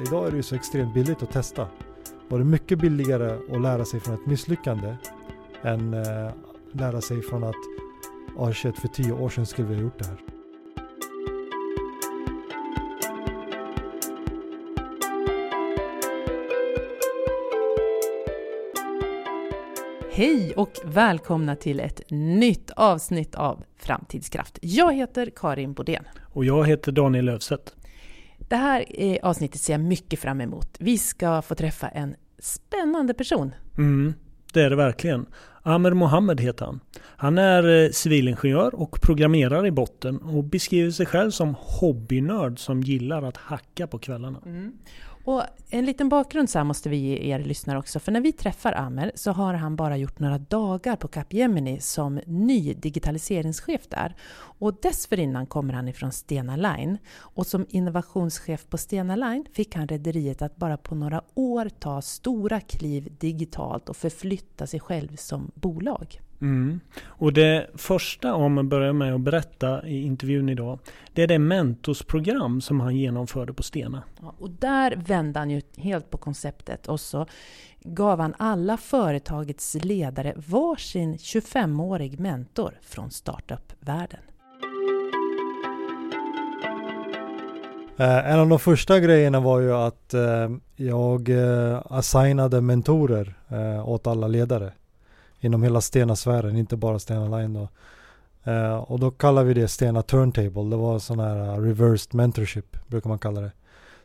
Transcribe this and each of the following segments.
Idag är det ju så extremt billigt att testa. Och det är mycket billigare att lära sig från ett misslyckande än eh, lära sig från att ah shit, för tio år sedan skulle vi ha gjort det här. Hej och välkomna till ett nytt avsnitt av Framtidskraft. Jag heter Karin Bodén. Och jag heter Daniel Löfstedt. Det här avsnittet ser jag mycket fram emot. Vi ska få träffa en spännande person. Mm, det är det verkligen. Amer Mohammed heter han. Han är eh, civilingenjör och programmerare i botten och beskriver sig själv som hobbynörd som gillar att hacka på kvällarna. Mm. Och en liten bakgrund så här måste vi ge er lyssnare också, för när vi träffar Amer så har han bara gjort några dagar på Capgemini som ny digitaliseringschef där. Och dessförinnan kommer han ifrån Stena Line. Och som innovationschef på Stena Line fick han rederiet att bara på några år ta stora kliv digitalt och förflytta sig själv som bolag. Mm. Och det första, om man börjar med att berätta i intervjun idag, det är det Mentos-program som han genomförde på Stena. Ja, och där vände han ju helt på konceptet och så gav han alla företagets ledare varsin 25-årig mentor från startup-världen. Eh, en av de första grejerna var ju att eh, jag eh, assignade mentorer åt alla ledare inom hela Stena-sfären, inte bara Stena Line då. Uh, och då kallar vi det Stena Turntable. Det var sån här uh, reversed mentorship, brukar man kalla det.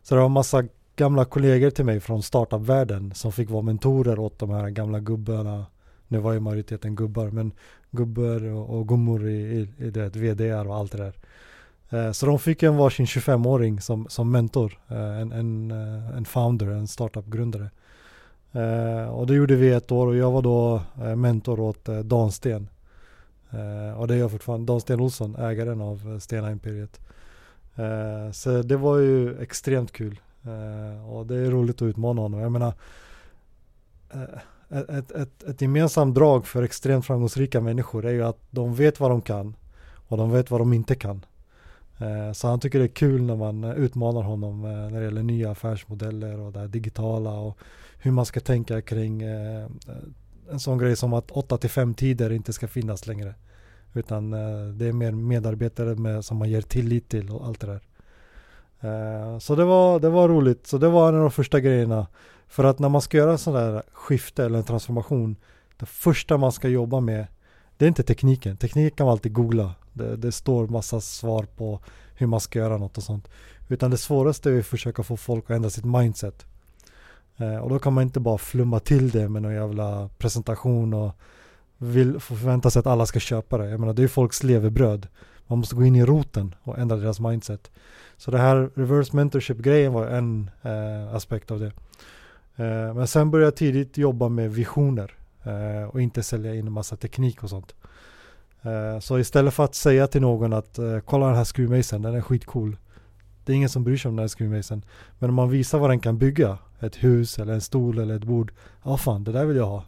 Så det var massa gamla kollegor till mig från startup-världen som fick vara mentorer åt de här gamla gubbarna. Nu var ju majoriteten gubbar, men gubbar och, och gummor i, i, i det, VDR och allt det där. Uh, så de fick en varsin 25-åring som, som mentor, en, en, en founder, en startup-grundare. Eh, och det gjorde vi ett år och jag var då eh, mentor åt eh, Dan Sten. Eh, och det är jag fortfarande, Dan Sten Olsson, ägaren av eh, Stena Imperiet. Eh, så det var ju extremt kul. Eh, och det är roligt att utmana honom. Jag menar, eh, ett, ett, ett, ett gemensamt drag för extremt framgångsrika människor är ju att de vet vad de kan och de vet vad de inte kan. Eh, så han tycker det är kul när man eh, utmanar honom när det gäller nya affärsmodeller och det digitala och hur man ska tänka kring eh, en sån grej som att 8 till 5 tider inte ska finnas längre. Utan eh, det är mer medarbetare med, som man ger tillit till och allt det där. Eh, så det var, det var roligt. Så det var en av de första grejerna. För att när man ska göra en sån där skifte eller en transformation. Det första man ska jobba med det är inte tekniken. Teknik kan man alltid googla. Det, det står massa svar på hur man ska göra något och sånt. Utan det svåraste är att försöka få folk att ändra sitt mindset. Eh, och då kan man inte bara flumma till det med någon jävla presentation och vill förvänta sig att alla ska köpa det. Jag menar det är ju folks levebröd. Man måste gå in i roten och ändra deras mindset. Så det här reverse mentorship grejen var en eh, aspekt av det. Eh, men sen började jag tidigt jobba med visioner eh, och inte sälja in en massa teknik och sånt. Eh, så istället för att säga till någon att eh, kolla den här skruvmejseln, den är skitcool. Det är ingen som bryr sig om den här skruvmejseln. Men om man visar vad den kan bygga ett hus eller en stol eller ett bord. Ja fan, det där vill jag ha.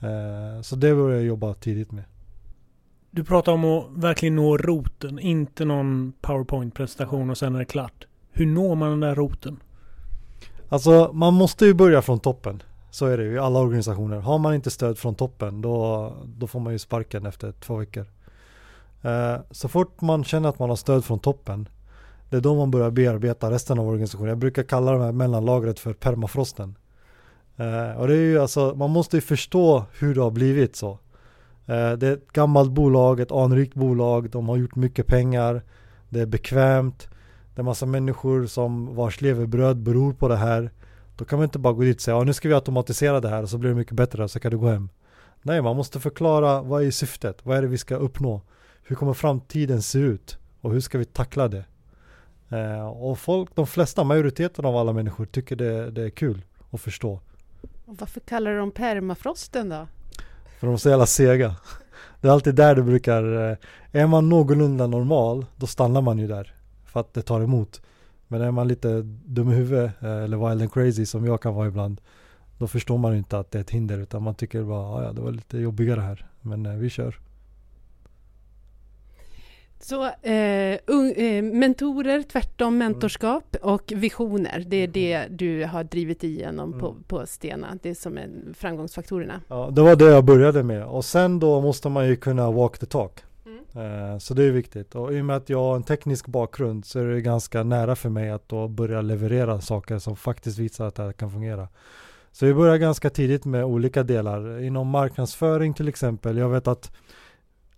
Eh, så det började jag jobba tidigt med. Du pratar om att verkligen nå roten, inte någon powerpoint-presentation och sen är det klart. Hur når man den där roten? Alltså man måste ju börja från toppen. Så är det ju i alla organisationer. Har man inte stöd från toppen då, då får man ju sparken efter två veckor. Eh, så fort man känner att man har stöd från toppen det är då man börjar bearbeta resten av organisationen. Jag brukar kalla det här mellanlagret för permafrosten. Eh, och det är ju alltså, man måste ju förstå hur det har blivit så. Eh, det är ett gammalt bolag, ett anrikt bolag, de har gjort mycket pengar, det är bekvämt, det är massa människor som vars levebröd beror på det här. Då kan man inte bara gå dit och säga, ja, nu ska vi automatisera det här och så blir det mycket bättre så kan du gå hem. Nej, man måste förklara vad är syftet? Vad är det vi ska uppnå? Hur kommer framtiden se ut? Och hur ska vi tackla det? Eh, och folk, de flesta, majoriteten av alla människor tycker det, det är kul att förstå. Och varför kallar de permafrosten då? För de är så jävla sega. Det är alltid där det brukar, eh, är man någorlunda normal, då stannar man ju där. För att det tar emot. Men är man lite dum i huvudet, eh, eller wild and crazy som jag kan vara ibland, då förstår man inte att det är ett hinder, utan man tycker bara, ja det var lite jobbigare här, men vi kör. Så eh, eh, mentorer, tvärtom mentorskap mm. och visioner, det är mm. det du har drivit igenom mm. på, på Stena, det är som är framgångsfaktorerna. Ja, det var det jag började med och sen då måste man ju kunna walk the talk. Mm. Eh, så det är viktigt och i och med att jag har en teknisk bakgrund så är det ganska nära för mig att då börja leverera saker som faktiskt visar att det här kan fungera. Så vi börjar ganska tidigt med olika delar. Inom marknadsföring till exempel. Jag vet att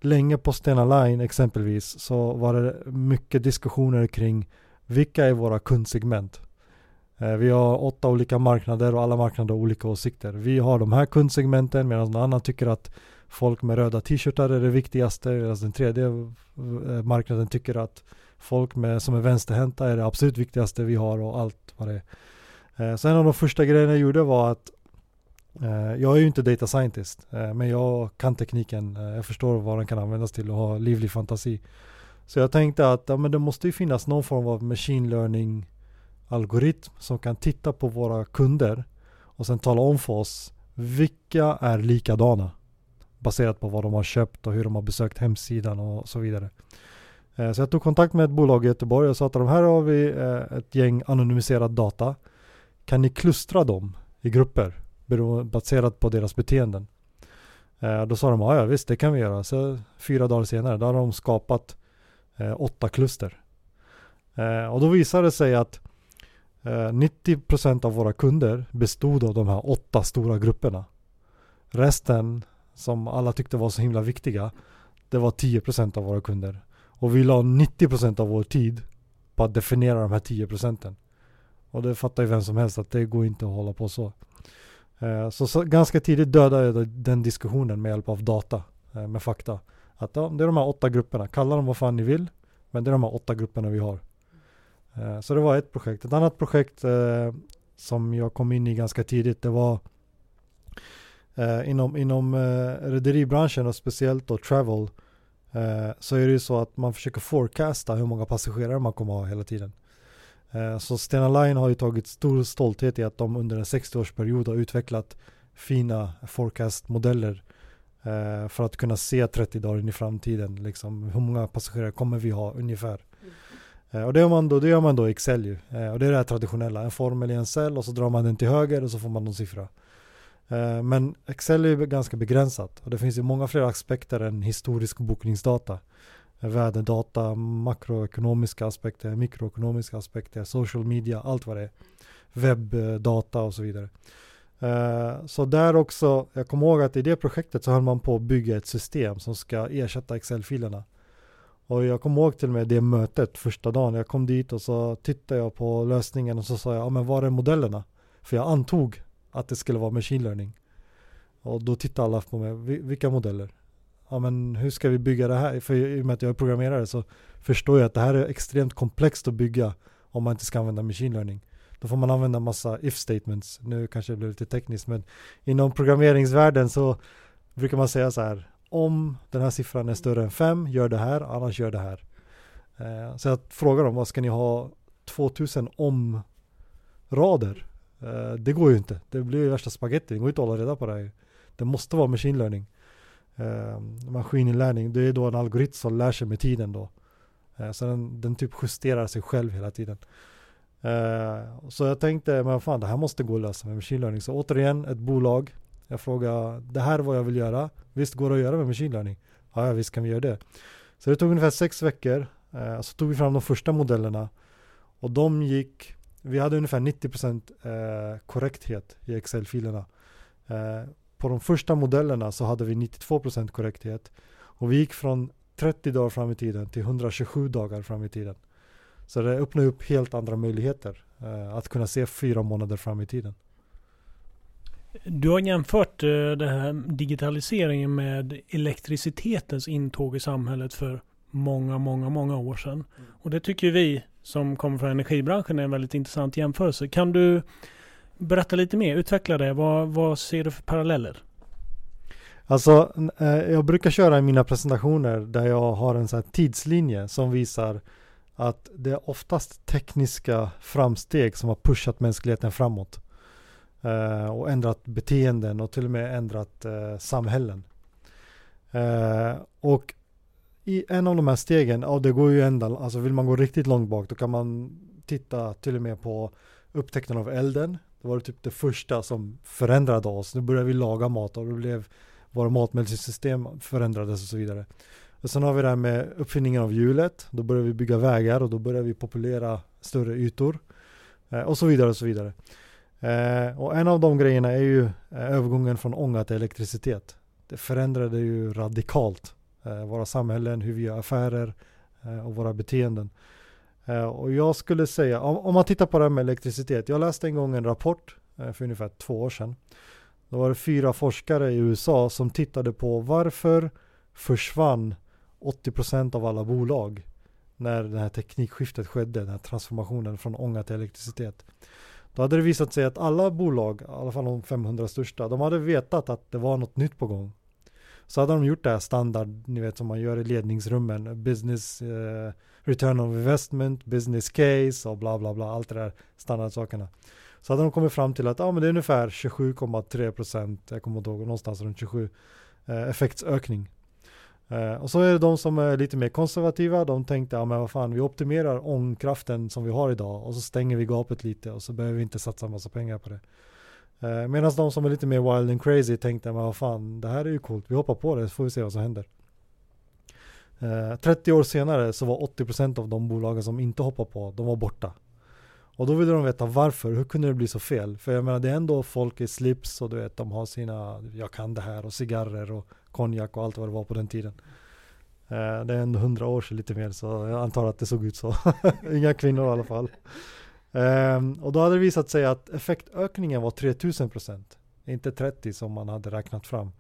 länge på Stena Line exempelvis så var det mycket diskussioner kring vilka är våra kundsegment. Eh, vi har åtta olika marknader och alla marknader har olika åsikter. Vi har de här kundsegmenten medan någon annan tycker att folk med röda t-shirtar är det viktigaste. Medan den tredje eh, marknaden tycker att folk med, som är vänsterhänta är det absolut viktigaste vi har och allt vad det är. Eh, så en av de första grejerna jag gjorde var att Eh, jag är ju inte data scientist, eh, men jag kan tekniken. Eh, jag förstår vad den kan användas till och har livlig fantasi. Så jag tänkte att ja, men det måste ju finnas någon form av machine learning algoritm som kan titta på våra kunder och sen tala om för oss vilka är likadana baserat på vad de har köpt och hur de har besökt hemsidan och så vidare. Så jag tog kontakt med ett bolag i Göteborg och sa att de här har vi ett gäng anonymiserad data. Kan ni klustra dem i grupper? Baserat på deras beteenden. Eh, då sa de, ja visst det kan vi göra. Så fyra dagar senare, då har de skapat eh, åtta kluster. Eh, och då visade det sig att eh, 90% av våra kunder bestod av de här åtta stora grupperna. Resten, som alla tyckte var så himla viktiga, det var 10% av våra kunder. Och vi la 90% av vår tid på att definiera de här 10%. Och det fattar ju vem som helst att det går inte att hålla på så. Eh, så, så, ganska tidigt dödade jag den diskussionen med hjälp av data, eh, med fakta. Att ja, det är de här åtta grupperna, kalla dem vad fan ni vill, men det är de här åtta grupperna vi har. Eh, så det var ett projekt. Ett annat projekt som jag kom in i ganska tidigt, det var inom, inom rederibranschen och speciellt då travel så är det ju så att man försöker forecasta hur många passagerare man kommer ha hela tiden. Eh, så Stena Line har ju tagit stor stolthet i att de under en 60-årsperiod har utvecklat fina forecast-modeller eh, för att kunna se 30 dagar in i framtiden. Liksom, hur många passagerare kommer vi ha ungefär? Mm. Och det gör, man då, det gör man då i Excel ju. Och det är det här traditionella, en formel i en cell och så drar man den till höger och så får man någon siffra. Men Excel är ganska begränsat och det finns ju många fler aspekter än historisk bokningsdata väderdata, makroekonomiska aspekter, mikroekonomiska aspekter, social media, allt vad det är. Webbdata eh, och så vidare. Uh, så där också, jag kommer ihåg att i det projektet så höll man på att bygga ett system som ska ersätta Excel-filerna. Och jag kommer ihåg till och med det mötet första dagen. Jag kom dit och så tittade jag på lösningen och så sa jag, ja men var är modellerna? För jag antog att det skulle vara machine learning. Och då tittade alla på mig, vilka modeller? Ja men hur ska vi bygga det här? För i och med att jag är programmerare så förstår jag att det här är extremt komplext att bygga om man inte ska använda machine learning. Då får man använda massa if statements. Nu kanske det blir lite tekniskt men inom programmeringsvärlden så brukar man säga så här om den här siffran är större än 5 gör det här annars gör det här. Eh, så jag frågar dem vad ska ni ha 2000 om rader? Eh, det går ju inte. Det blir ju värsta spagetti. Det går ju inte att hålla reda på det här. Det måste vara machine learning eh, maskininlärning, det är då en algoritm som lär sig med tiden då. Eh, så den, den typ justerar sig själv hela tiden. Eh, så jag tänkte, men fan det här måste gå att lösa med machine learning. Så återigen ett bolag. Jag frågade, det här är vad jag vill göra. Visst går det att göra med machine learning? Ja, visst kan vi göra det. Så det tog ungefär sex veckor. Eh, så tog vi fram de första modellerna. Och de gick, vi hade ungefär 90% eh, korrekthet i Excel-filerna. Ehm, på de första modellerna så hade vi 92% korrekthet. Och vi gick från 30 dagar fram i tiden till 127 dagar fram i tiden. Så det öppnar upp helt andra möjligheter eh, att kunna se fyra månader fram i tiden. Du har jämfört eh, det här digitaliseringen med elektricitetens intåg i samhället för många, många, många år sedan. Mm. Och det tycker vi som kommer från energibranschen är en väldigt intressant jämförelse. Kan du Berätta lite mer, utveckla det. Vad, vad ser du för paralleller? Alltså, eh, jag brukar köra i mina presentationer där jag har en sån tidslinje som visar att det är oftast tekniska framsteg som har pushat mänskligheten framåt. Eh, och ändrat beteenden och till och med ändrat eh, samhällen. Och i en av de här stegen, ja det går ju ända, alltså vill man gå riktigt långt bak då kan man titta till och med på upptäckten av elden. Det var typ det första som förändrade oss. Nu började vi laga mat och det blev våra matmedelsystem förändrades och så vidare. Och sen har vi det här med uppfinningen av hjulet. Då började vi bygga vägar och då började vi populera större ytor. Eh, och så vidare och så vidare. Eh, och en av de grejerna är ju eh, övergången från ånga till elektricitet. Det förändrade ju radikalt eh, våra samhällen, hur vi gör affärer eh, och våra beteenden. Eh, och jag skulle säga, om, om, man tittar på det här med elektricitet. Jag läste en gång en rapport eh, för ungefär två år sedan. Då var det fyra forskare i USA som tittade på varför försvann 80% av alla bolag när det här teknikskiftet skedde, den här transformationen från ånga till elektricitet. Då hade det visat sig att alla bolag, i alla fall de 500 största, de hade vetat att det var något nytt på gång. Så hade de gjort det här standard, ni vet som man gör i ledningsrummen, business eh, return of investment, business case och bla bla bla, allt det där standardsakerna. Så hade de kommit fram till att ah, men det är ungefär 27,3 procent, jag kommer inte ihåg, någonstans runt 27 eh, effektsökning. Eh, och så är det de som är lite mer konservativa, de tänkte, ja men vad fan, vi optimerar ångkraften som vi har idag och så stänger vi gapet lite och så behöver vi inte satsa massa pengar på det. Eh, Medan de som är lite mer wild and crazy tänkte, men vad fan, det här är ju coolt, vi hoppar på det så får vi se vad som händer. Eh, 30 år senare så var 80% av de bolagen som inte hoppade på, de var borta. Och då ville de veta varför, hur kunde det bli så fel? För jag menar det är ändå folk i slips och du vet de har sina, jag kan det här och cigarrer och konjak och allt vad det var på den tiden. Eh, det är ändå hundra år sedan lite mer så jag antar att det såg ut så. Inga kvinnor i alla fall. Um, och då hade det visat sig att effektökningen var 3000 procent. Inte 30 som man hade räknat fram.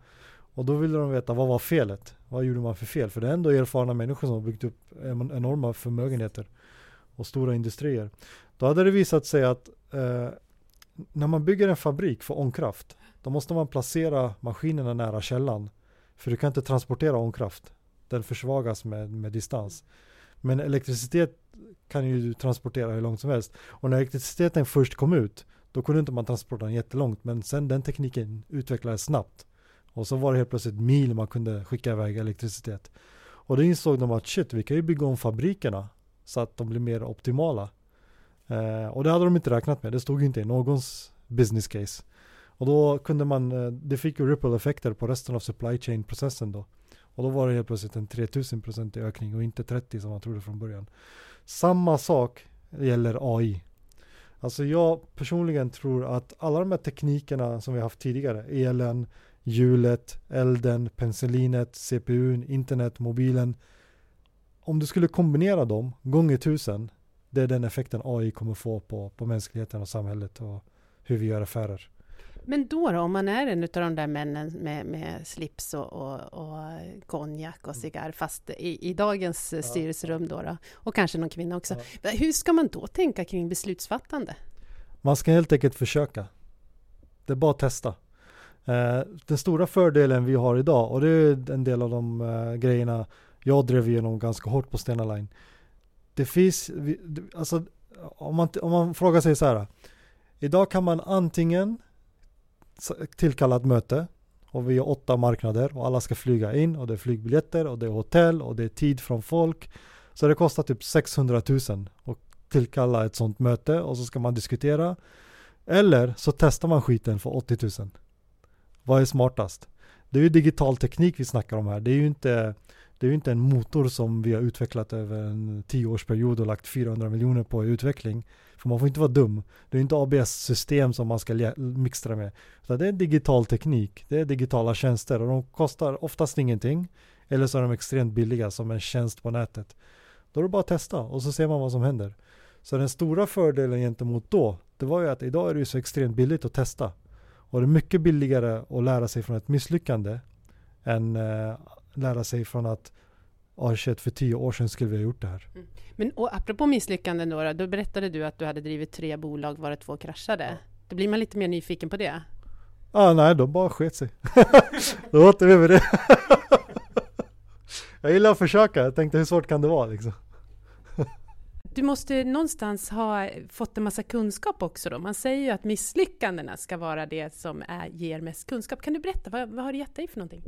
Och då ville de veta vad var felet? Vad gjorde man för fel? För det är ändå erfarna människor som har byggt upp enorma förmögenheter och stora industrier. Då hade det visat sig att eh, när man bygger en fabrik för ångkraft då måste man placera maskinerna nära källan. För du kan inte transportera ångkraft. Den försvagas med, med distans. Men elektricitet kan ju transportera hur långt som helst. Och när elektriciteten först kom ut, då kunde inte man transportera den jättelångt. Men sen den tekniken utvecklades snabbt. Och så var det helt plötsligt mil man kunde skicka iväg elektricitet. Och då insåg de att shit, vi kan ju bygga om fabrikerna så att de blir mer optimala. Eh, och det hade de inte räknat med. Det stod inte i någons business case. Och då kunde man, eh, det fick ju ripple effekter på resten av supply chain processen då. Och då var det helt plötsligt en 3000% ökning och inte 30 som man trodde från början. Samma sak gäller AI. Alltså jag personligen tror att alla de här teknikerna som vi haft tidigare, elen, hjulet, elden, penicillinet, CPUn, internet, mobilen. Om du skulle kombinera dem gånger tusen, det är den effekten AI kommer få på, på mänskligheten och samhället och hur vi gör affärer. Men då, då, om man är en av de där männen med, med slips och, och, och konjak och mm. cigarr, fast i, i dagens ja. styrelserum då, då, och kanske någon kvinna också. Ja. Hur ska man då tänka kring beslutsfattande? Man ska helt enkelt försöka. Det är bara att testa. Eh, den stora fördelen vi har idag, och det är en del av de uh, grejerna jag drev igenom ganska hårt på Stena Line. Det finns, alltså om man, om man frågar sig så här. Idag kan man antingen tillkallat möte och vi har åtta marknader och alla ska flyga in och det är flygbiljetter och det är hotell och det är tid från folk. Så det kostar typ 600 000 att tillkalla ett sånt möte och så ska man diskutera. Eller så testar man skiten för 80 000. Vad är smartast? Det är ju digital teknik vi snackar om här. Det är ju inte, det är ju inte en motor som vi har utvecklat över en tioårsperiod och lagt 400 miljoner på i utveckling. För man får inte vara dum. Det är inte ABS-system som man ska mixtra med. Utan det är digital teknik. Det är digitala tjänster och de kostar oftast ingenting. Eller så är de extremt billiga som en tjänst på nätet. Då är det bara att testa och så ser man vad som händer. Så den stora fördelen gentemot då, det var ju att idag är det ju så extremt billigt att testa. Och det är mycket billigare att lära sig från ett misslyckande än eh, lära sig från att ja shit, för tio år sedan skulle vi ha gjort det här. Mm. Men och apropå misslyckanden då, då berättade du att du hade drivit tre bolag varav två kraschade. Ja. Då blir man lite mer nyfiken på det. Ja, nej, de bara sket sig. då åter vi med det. jag gillar att försöka, jag tänkte hur svårt kan det vara liksom. Du måste någonstans ha fått en massa kunskap också då. Man säger ju att misslyckandena ska vara det som är, ger mest kunskap. Kan du berätta, vad, vad har det gett dig för någonting?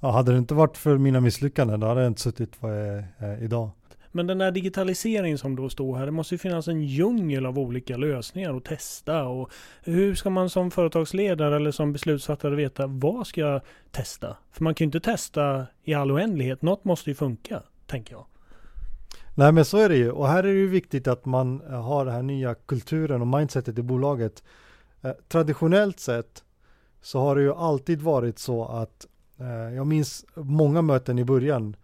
Ja, hade det inte varit för mina misslyckanden då hade jag inte suttit vad jag är idag. Men den där digitaliseringen som då står här, det måste ju finnas en djungel av olika lösningar att testa. Och hur ska man som företagsledare eller som beslutsfattare veta vad ska jag testa? För man kan ju inte testa i all oändlighet. Något måste ju funka, tänker jag. Nej men så är det ju och här är det ju viktigt att man har den här nya kulturen och mindsetet i bolaget. Eh, traditionellt sett så har det ju alltid varit så att eh, jag minns många möten i början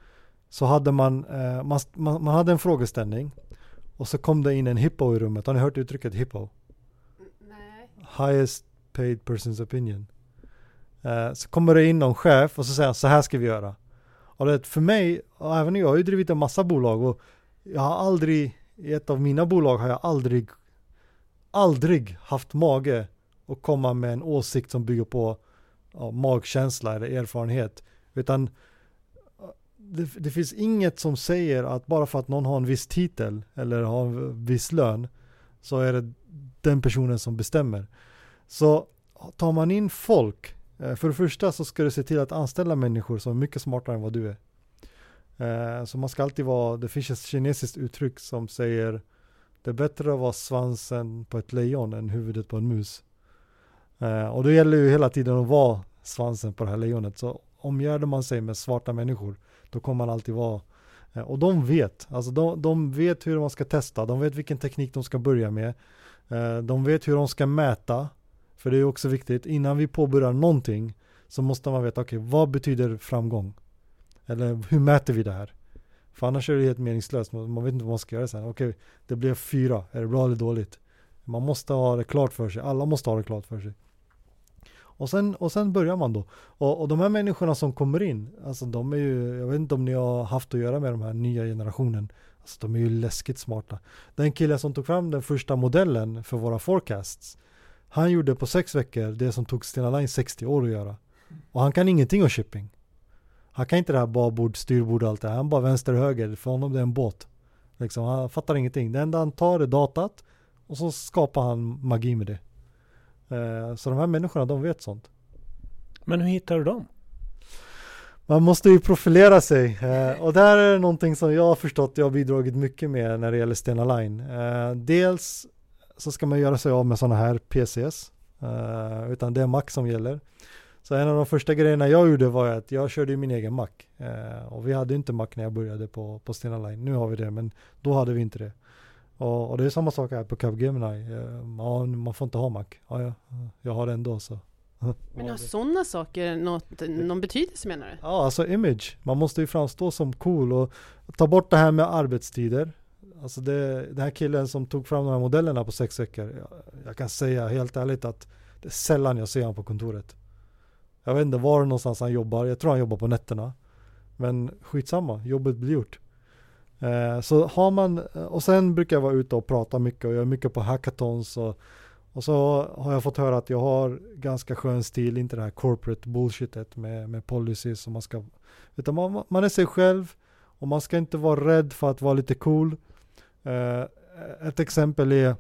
så hade man, eh, man, man, man, hade en frågeställning och så kom det in en hippo i rummet. Har ni hört uttrycket hippo? Nej. Highest paid person's opinion. Eh, så kommer det in någon chef och så säger han så här ska vi göra. Och det, för mig, och även jag har ju drivit en massa bolag och jag har aldrig, i ett av mina bolag har jag aldrig, aldrig haft mage att komma med en åsikt som bygger på ja, magkänsla eller erfarenhet. Utan det, det, finns inget som säger att bara för att någon har en viss titel eller har en viss lön så är det den personen som bestämmer. Så tar man in folk, eh, för det första så ska du se till att anställa människor som är mycket smartare än vad du är. Eh, så man ska alltid vara, det finns ett kinesiskt uttryck som säger det är bättre att vara svansen på ett lejon än huvudet på en mus. Eh, och då gäller ju hela tiden att vara svansen på det här lejonet. Så omgärdar man sig med svarta människor då kommer man alltid vara eh, och de vet, alltså de, de vet hur man ska testa, de vet vilken teknik de ska börja med. Eh, de vet hur de ska mäta, för det är också viktigt. Innan vi påbörjar någonting så måste man veta, okej, okay, vad betyder framgång? Eller hur mäter vi det här? För annars är det helt meningslöst. Man vet inte vad man ska göra sen. Okej, det blev fyra. Är det bra eller dåligt? Man måste ha det klart för sig. Alla måste ha det klart för sig. Och sen, och sen börjar man då. Och, och de här människorna som kommer in, alltså de är ju, jag vet inte om ni har haft att göra med de här nya generationen. Alltså de är ju läskigt smarta. Den killen som tog fram den första modellen för våra forecasts, han gjorde på sex veckor det som tog Stena Line 60 år att göra. Och han kan ingenting om shipping. Han kan inte det här babord, styrbord och allt det här. Han bara vänster och höger. För honom det är en båt. Liksom, han fattar ingenting. Det enda han tar är datat och så skapar han magi med det. Eh, så de här människorna, de vet sånt. Men hur hittar du dem? Man måste ju profilera sig eh, och där är det någonting som jag har förstått jag har bidragit mycket med när det gäller Stena Line. Eh, dels så ska man göra sig av med sådana här PCS utan det är Mac som gäller. Så en av de första grejerna jag gjorde var att jag körde min egen Mac. Eh, och vi hade inte Mac när jag började på, på Stena Line. Nu har vi det, men då hade vi inte det. Och, och det är samma sak här på Capgemini. Eh, ja, man får inte ha Mac. Ja, ja, jag har det ändå så. Men har sådana saker något, någon betydelse menar du? Ja, alltså image. Man måste ju framstå som cool och ta bort det här med arbetstider. Alltså det, den här killen som tog fram de här modellerna på sex veckor. Jag, jag kan säga helt ärligt att det är sällan jag ser honom på kontoret. Jag vet inte var någonstans han jobbar. Jag tror han jobbar på nätterna. Men skitsamma, jobbet blir gjort. Eh, så har man, och sen brukar jag vara ute och prata mycket och jag är mycket på hackathons och, och så har jag fått höra att jag har ganska skön stil, inte det här corporate bullshitet med, med policies som man ska, utan man, man är sig själv och man ska inte vara rädd för att vara lite cool. Eh, ett exempel är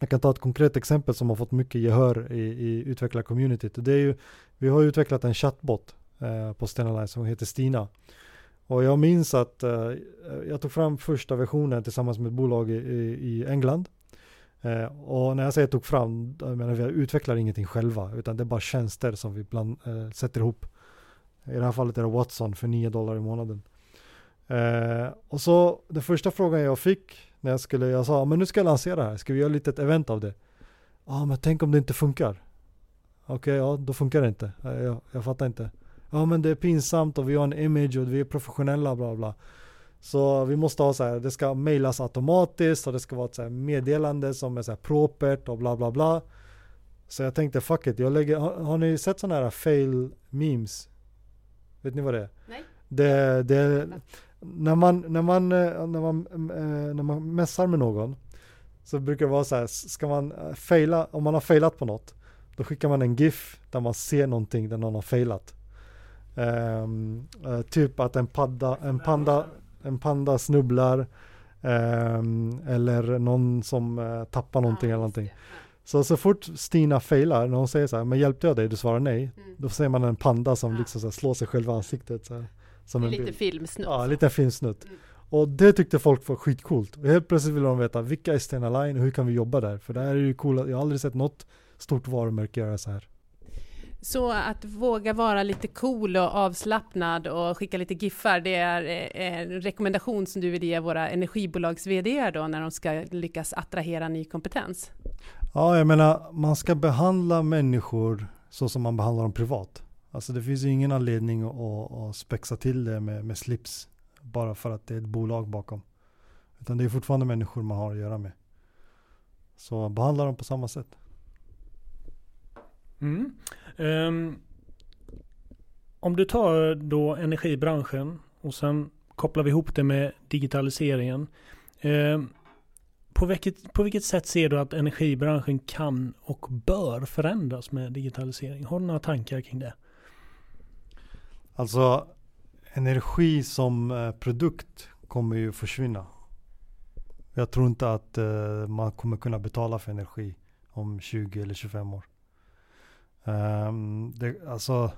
jag kan ta ett konkret exempel som har fått mycket gehör i, i utvecklarcommunityt. Det är ju, vi har utvecklat en chatbot eh, på Stena Line som heter Stina. Och jag minns att eh, jag tog fram första versionen tillsammans med ett bolag i, i England. Eh, och när jag säger tog fram, jag menar vi utvecklar ingenting själva, utan det är bara tjänster som vi bland, eh, sätter ihop. I det här fallet är det Watson för 9 dollar i månaden. Eh, och så den första frågan jag fick när jag skulle, jag sa, men nu ska jag lansera det här, ska vi göra ett litet event av det? Ja, men tänk om det inte funkar? Okej, okay, ja, då funkar det inte. Jag, jag, jag fattar inte. Ja, men det är pinsamt och vi har en image och vi är professionella, bla bla. Så vi måste ha så här, det ska mejlas automatiskt och det ska vara ett så meddelande som är så här propert och bla bla bla. Så jag tänkte fuck it, jag lägger, har, har ni sett sådana här fail memes? Vet ni vad det är? Nej. Det, det, när man, när man, eh, när man, eh, när man mässar med någon så brukar det vara så här, ska man eh, faila, om man har failat på något, då skickar man en GIF där man ser någonting där någon har failat. Um, uh, typ att en, padda, en, panda, en panda snubblar, Um, eller någon som uh, tappar någonting eller någonting. Så så fort Stina failar, när hon säger så här, men hjälpte jag dig? Du svarar nej. Mm. Då ser man en panda som ja. liksom så här, slår sig själv i ansiktet. Så här, som en lite bild. filmsnutt. Ja, en liten filmsnutt. Mm. Och det tyckte folk var skitcoolt. Och helt plötsligt ville de veta, vilka är Stena Line och hur kan vi jobba där? För det här är ju coolt, jag har aldrig sett något stort varumärke göra så här. Så att våga vara lite cool och avslappnad och skicka lite giffar, det är en rekommendation som du vill ge våra energibolags vd då när de ska lyckas attrahera ny kompetens? Ja, jag menar, man ska behandla människor så som man behandlar dem privat. Alltså det finns ju ingen anledning att, att spexa till det med, med slips bara för att det är ett bolag bakom. Utan det är fortfarande människor man har att göra med. Så behandla dem på samma sätt. Mm. Um, om du tar då energibranschen och sen kopplar vi ihop det med digitaliseringen. Um, på vilket, på vilket sätt ser du att energibranschen kan och bör förändras med digitalisering? Har du några tankar kring det? Alltså energi som eh, produkt kommer ju försvinna. Jag tror inte att eh, man kommer kunna betala för energi om 20 eller 25 år. Um, det, alltså,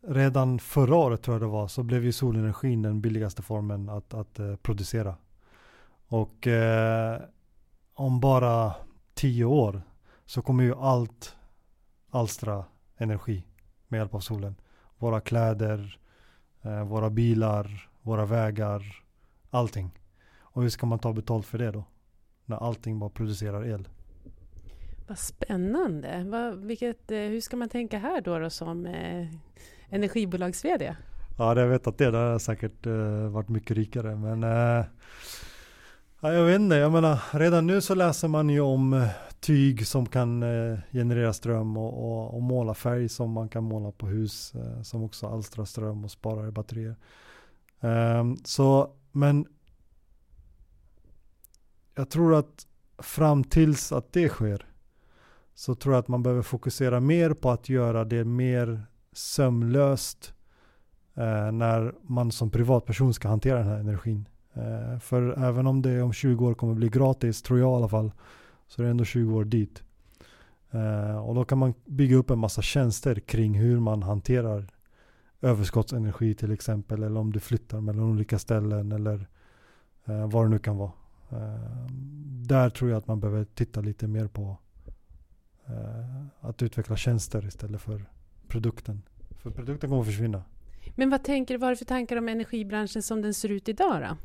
redan förra året tror jag det var så blev ju solenergin den billigaste formen att, att uh, producera. Och uh, om bara tio år så kommer ju allt alstra energi med hjälp av solen. Våra kläder, uh, våra bilar, våra vägar, allting. Och hur ska man ta betalt för det då? När allting bara producerar el. Vad spännande. Vad, vilket, eh, hur ska man tänka här då, då som eh, energibolags-VD? Ja, det jag vet att det det har säkert eh, varit mycket rikare. Men eh, ja, jag vet inte, jag menar redan nu så läser man ju om eh, tyg som kan eh, generera ström och, och, och, måla färg som man kan måla på hus eh, som också alstrar ström och sparar i batterier. Ehm, så, men jag tror att fram tills att det sker så tror jag att man behöver fokusera mer på att göra det mer sömlöst eh, när man som privatperson ska hantera den här energin. Eh, för även om det om 20 år kommer bli gratis, tror jag i alla fall, så är det ändå 20 år dit. Eh, och då kan man bygga upp en massa tjänster kring hur man hanterar överskottsenergi till exempel, eller om du flyttar mellan olika ställen eller eh, vad det nu kan vara. Eh, där tror jag att man behöver titta lite mer på att utveckla tjänster istället för produkten. För produkten kommer att försvinna. Men vad tänker du, vad har du för tankar om energibranschen som den ser ut idag då?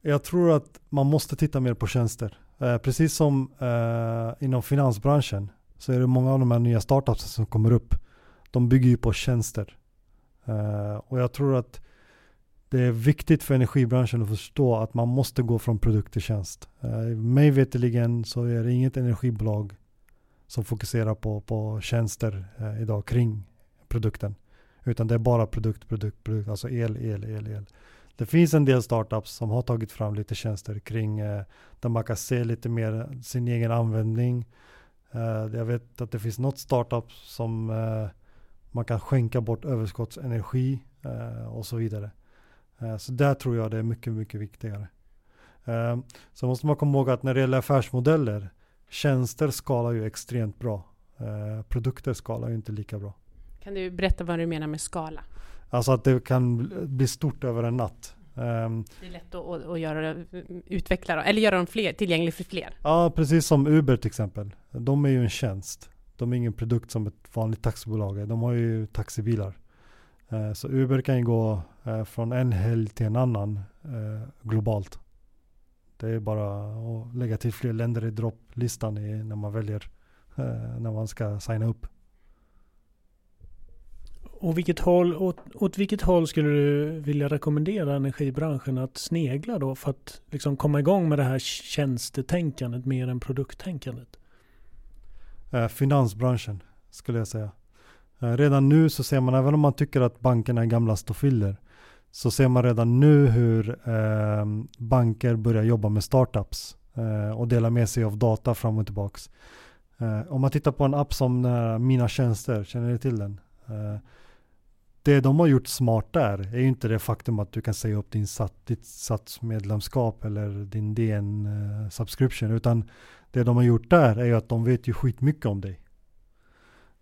Jag tror att man måste titta mer på tjänster. Eh, precis som eh, inom finansbranschen så är det många av de här nya startups som kommer upp. De bygger ju på tjänster. Eh, och jag tror att det är viktigt för energibranschen att förstå att man måste gå från produkt till tjänst. Eh, mig veterligen så är det inget energibolag som fokuserar på, på tjänster eh, idag kring produkten. Utan det är bara produkt, produkt, produkt, alltså el, el, el, el. Det finns en del startups som har tagit fram lite tjänster kring eh, där man kan se lite mer sin egen användning. Jag vet att det finns något startup som man kan skänka bort överskottsenergi och så vidare. Eh, så där tror jag det är mycket, mycket viktigare. Eh, så måste man komma ihåg att när det gäller affärsmodeller, tjänster skalar ju extremt bra. Eh, produkter skalar ju inte lika bra. Kan du berätta vad du menar med skala? Alltså att det kan bli stort över en natt. Det är lätt att, att göra, utveckla eller göra dem fler, tillgänglig för fler. Ja, precis som Uber till exempel. De är ju en tjänst. De är ingen produkt som ett vanligt taxibolag är. De har ju taxibilar. Eh, så Uber kan ju gå eh, från en helg till en annan eh, globalt. Det är bara att lägga till fler länder i dropplistan när man väljer när man ska signa upp. Och vilket håll, åt, åt vilket håll skulle du vilja rekommendera energibranschen att snegla då för att liksom komma igång med det här tjänstetänkandet mer än produkttänkandet? finansbranschen skulle jag säga. Eh, redan nu så ser man, även om man tycker att bankerna är gamla stofiller, så ser man redan nu hur eh, banker börjar jobba med startups eh, och dela med sig av data fram och tillbaks. Eh, om man tittar på en app som Mina tjänster, känner ni till den? Eh, det de har gjort smart där är ju inte det faktum att du kan säga upp din sat, ditt satsmedlemskap eller din DN-subscription, eh, utan det de har gjort där är ju att de vet ju skitmycket om dig.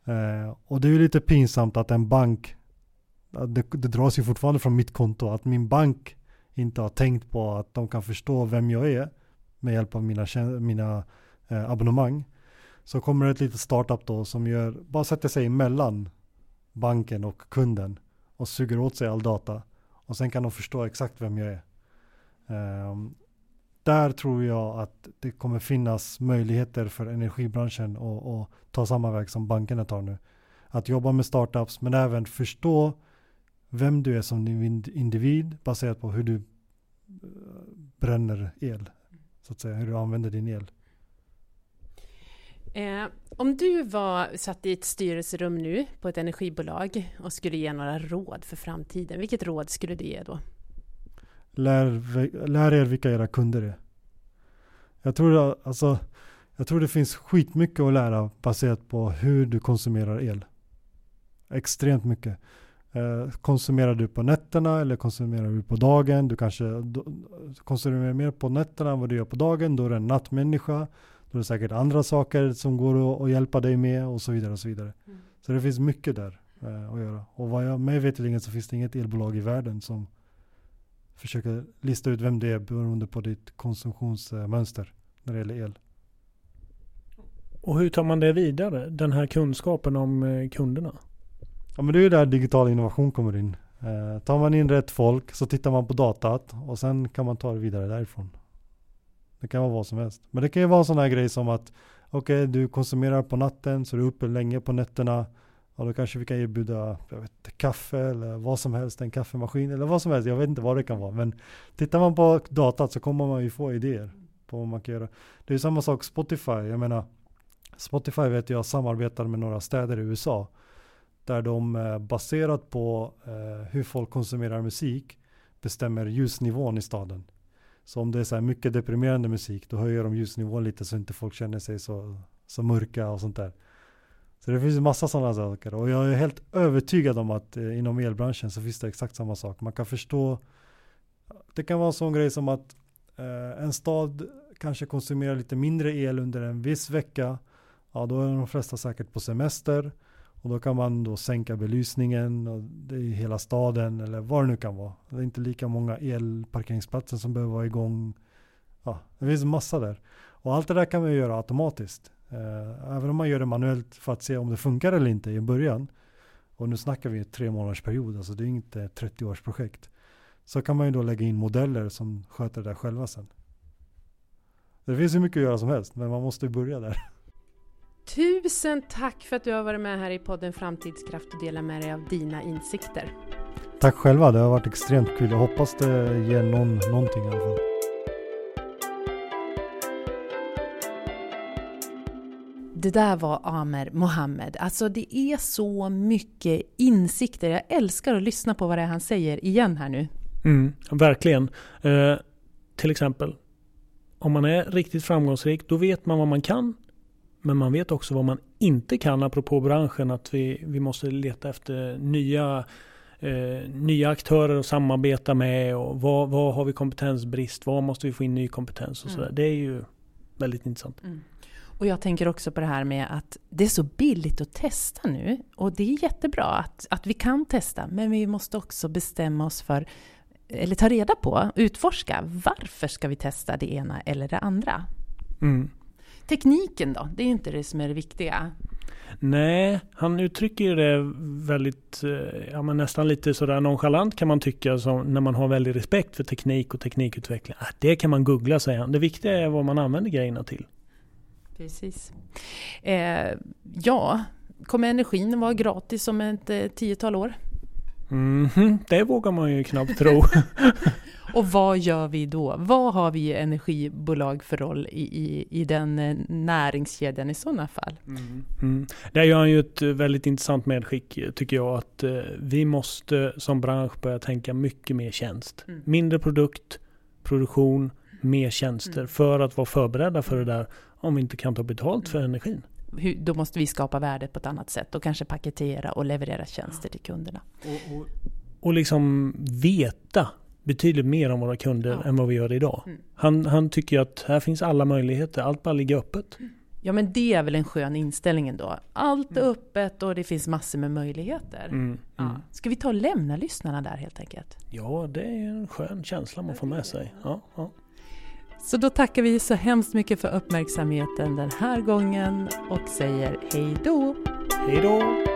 Eh, och det är ju lite pinsamt att en bank, det, det dras ju fortfarande från mitt konto, att min bank inte har tänkt på att de kan förstå vem jag är med hjälp av mina, mina eh, abonnemang. Så kommer det ett litet startup då som gör, bara sätter sig emellan banken och kunden och suger åt sig all data. Och sen kan de förstå exakt vem jag är. Um, där tror jag att det kommer finnas möjligheter för energibranschen att ta samma väg som bankerna tar nu. Att jobba med startups men även förstå vem du är som individ baserat på hur du eh, bränner el. Så att säga, hur du använder din el. Eh, om du var satt i ett styrelserum nu på ett energibolag och skulle ge några råd för framtiden, vilket råd skulle du ge då? Lär, lär er vilka era kunder är. Jag tror, alltså, jag tror det finns skitmycket att lära baserat på hur du konsumerar el. Extremt mycket. Eh, konsumerar du på nätterna eller konsumerar du på dagen? Du kanske konsumerar mer på nätterna än vad du gör på dagen. Då är du en nattmänniska. Då är det säkert andra saker som går att, att hjälpa dig med och så vidare. och Så vidare. Mm. Så det finns mycket där eh, att göra. Och vad jag mig veterligen så finns det inget elbolag i världen som försöker lista ut vem det är beroende på ditt konsumtionsmönster när det gäller el. Och hur tar man det vidare? Den här kunskapen om eh, kunderna? Ja men det är ju där digital innovation kommer in. Eh, tar man in rätt folk så tittar man på datat och sen kan man ta det vidare därifrån. Det kan vara vad som helst. Men det kan ju vara en sån här grej som att okej, okay, du konsumerar på natten så du är uppe länge på nätterna. Ja, då kanske vi kan erbjuda jag vet, kaffe eller vad som helst, en kaffemaskin eller vad som helst. Jag vet inte vad det kan vara. Men tittar man på datat så kommer man ju få idéer på vad man kan göra. Det är samma sak Spotify. Jag menar, Spotify vet jag samarbetar med några städer i USA. Där de eh, baserat på eh, hur folk konsumerar musik bestämmer ljusnivån i staden. Så om det är så här mycket deprimerande musik då höjer de ljusnivån lite så inte folk känner sig så, så mörka och sånt där. Så det finns en massa sådana saker och jag är helt övertygad om att eh, inom elbranschen så finns det exakt samma sak. Man kan förstå, det kan vara en sån grej som att eh, en stad kanske konsumerar lite mindre el under en viss vecka. Ja, då är de flesta säkert på semester och då kan man då sänka belysningen och det är i hela staden eller vad det nu kan vara. Det är inte lika många elparkeringsplatser som behöver vara igång. Ja, det finns massa där. Och allt det där kan man göra automatiskt. Eh, även om man gör det manuellt för att se om det funkar eller inte i början. Och nu snackar vi tre månaders period, alltså det är inte 30 års projekt. Så kan man ju då lägga in modeller som sköter det där själva sen. Det finns ju mycket att göra som helst, men man måste ju börja där. Tusen tack för att du har varit med här i podden Framtidskraft och delat med dig av dina insikter. Tack själva, det har varit extremt kul. Jag hoppas det ger någon, någonting i alla fall. Det där var Amer Mohammed. Alltså det är så mycket insikter. Jag älskar att lyssna på vad det är han säger igen här nu. Mm, verkligen. Eh, till exempel, om man är riktigt framgångsrik, då vet man vad man kan men man vet också vad man inte kan, apropå branschen, att vi, vi måste leta efter nya, eh, nya aktörer att samarbeta med. Och vad, vad har vi kompetensbrist? Var måste vi få in ny kompetens? och mm. Det är ju väldigt intressant. Mm. Och jag tänker också på det här med att det är så billigt att testa nu. Och det är jättebra att, att vi kan testa, men vi måste också bestämma oss för eller ta reda på, utforska, varför ska vi testa det ena eller det andra? Mm. Tekniken då? Det är inte det som är det viktiga. Nej, han uttrycker det väldigt, eh, ja men nästan lite sådär nonchalant kan man tycka, som när man har väldigt respekt för teknik och teknikutveckling. Ah, det kan man googla säger han. Det viktiga är vad man använder grejerna till. Precis. Eh, ja, kommer energin vara gratis om ett eh, tiotal år? Mm -hmm, det vågar man ju knappt tro. Och vad gör vi då? Vad har vi energibolag för roll i, i, i den eh, näringskedjan i sådana fall? Mm. Mm. Där gör han ju ett väldigt intressant medskick tycker jag. Att eh, vi måste som bransch börja tänka mycket mer tjänst. Mm. Mindre produkt, produktion, mer tjänster. Mm. För att vara förberedda för det där om vi inte kan ta betalt för energin. hur, då måste vi skapa värdet på ett annat sätt och kanske paketera och leverera tjänster till kunderna. Och, och, och liksom veta betydligt mer om våra kunder Ja. än vad vi gör idag. Mm. Han, han tycker att här finns alla möjligheter, allt bara ligger öppet. Ja men det är väl en skön inställning ändå. Allt är öppet och det finns massor med möjligheter. Mm. Mm. Ja. Ska vi ta och lämna lyssnarna där helt enkelt? Ja, det är en skön känsla man får med sig. Ja, ja. Så då tackar vi så hemskt mycket för uppmärksamheten den här gången och säger hej då! Hej då!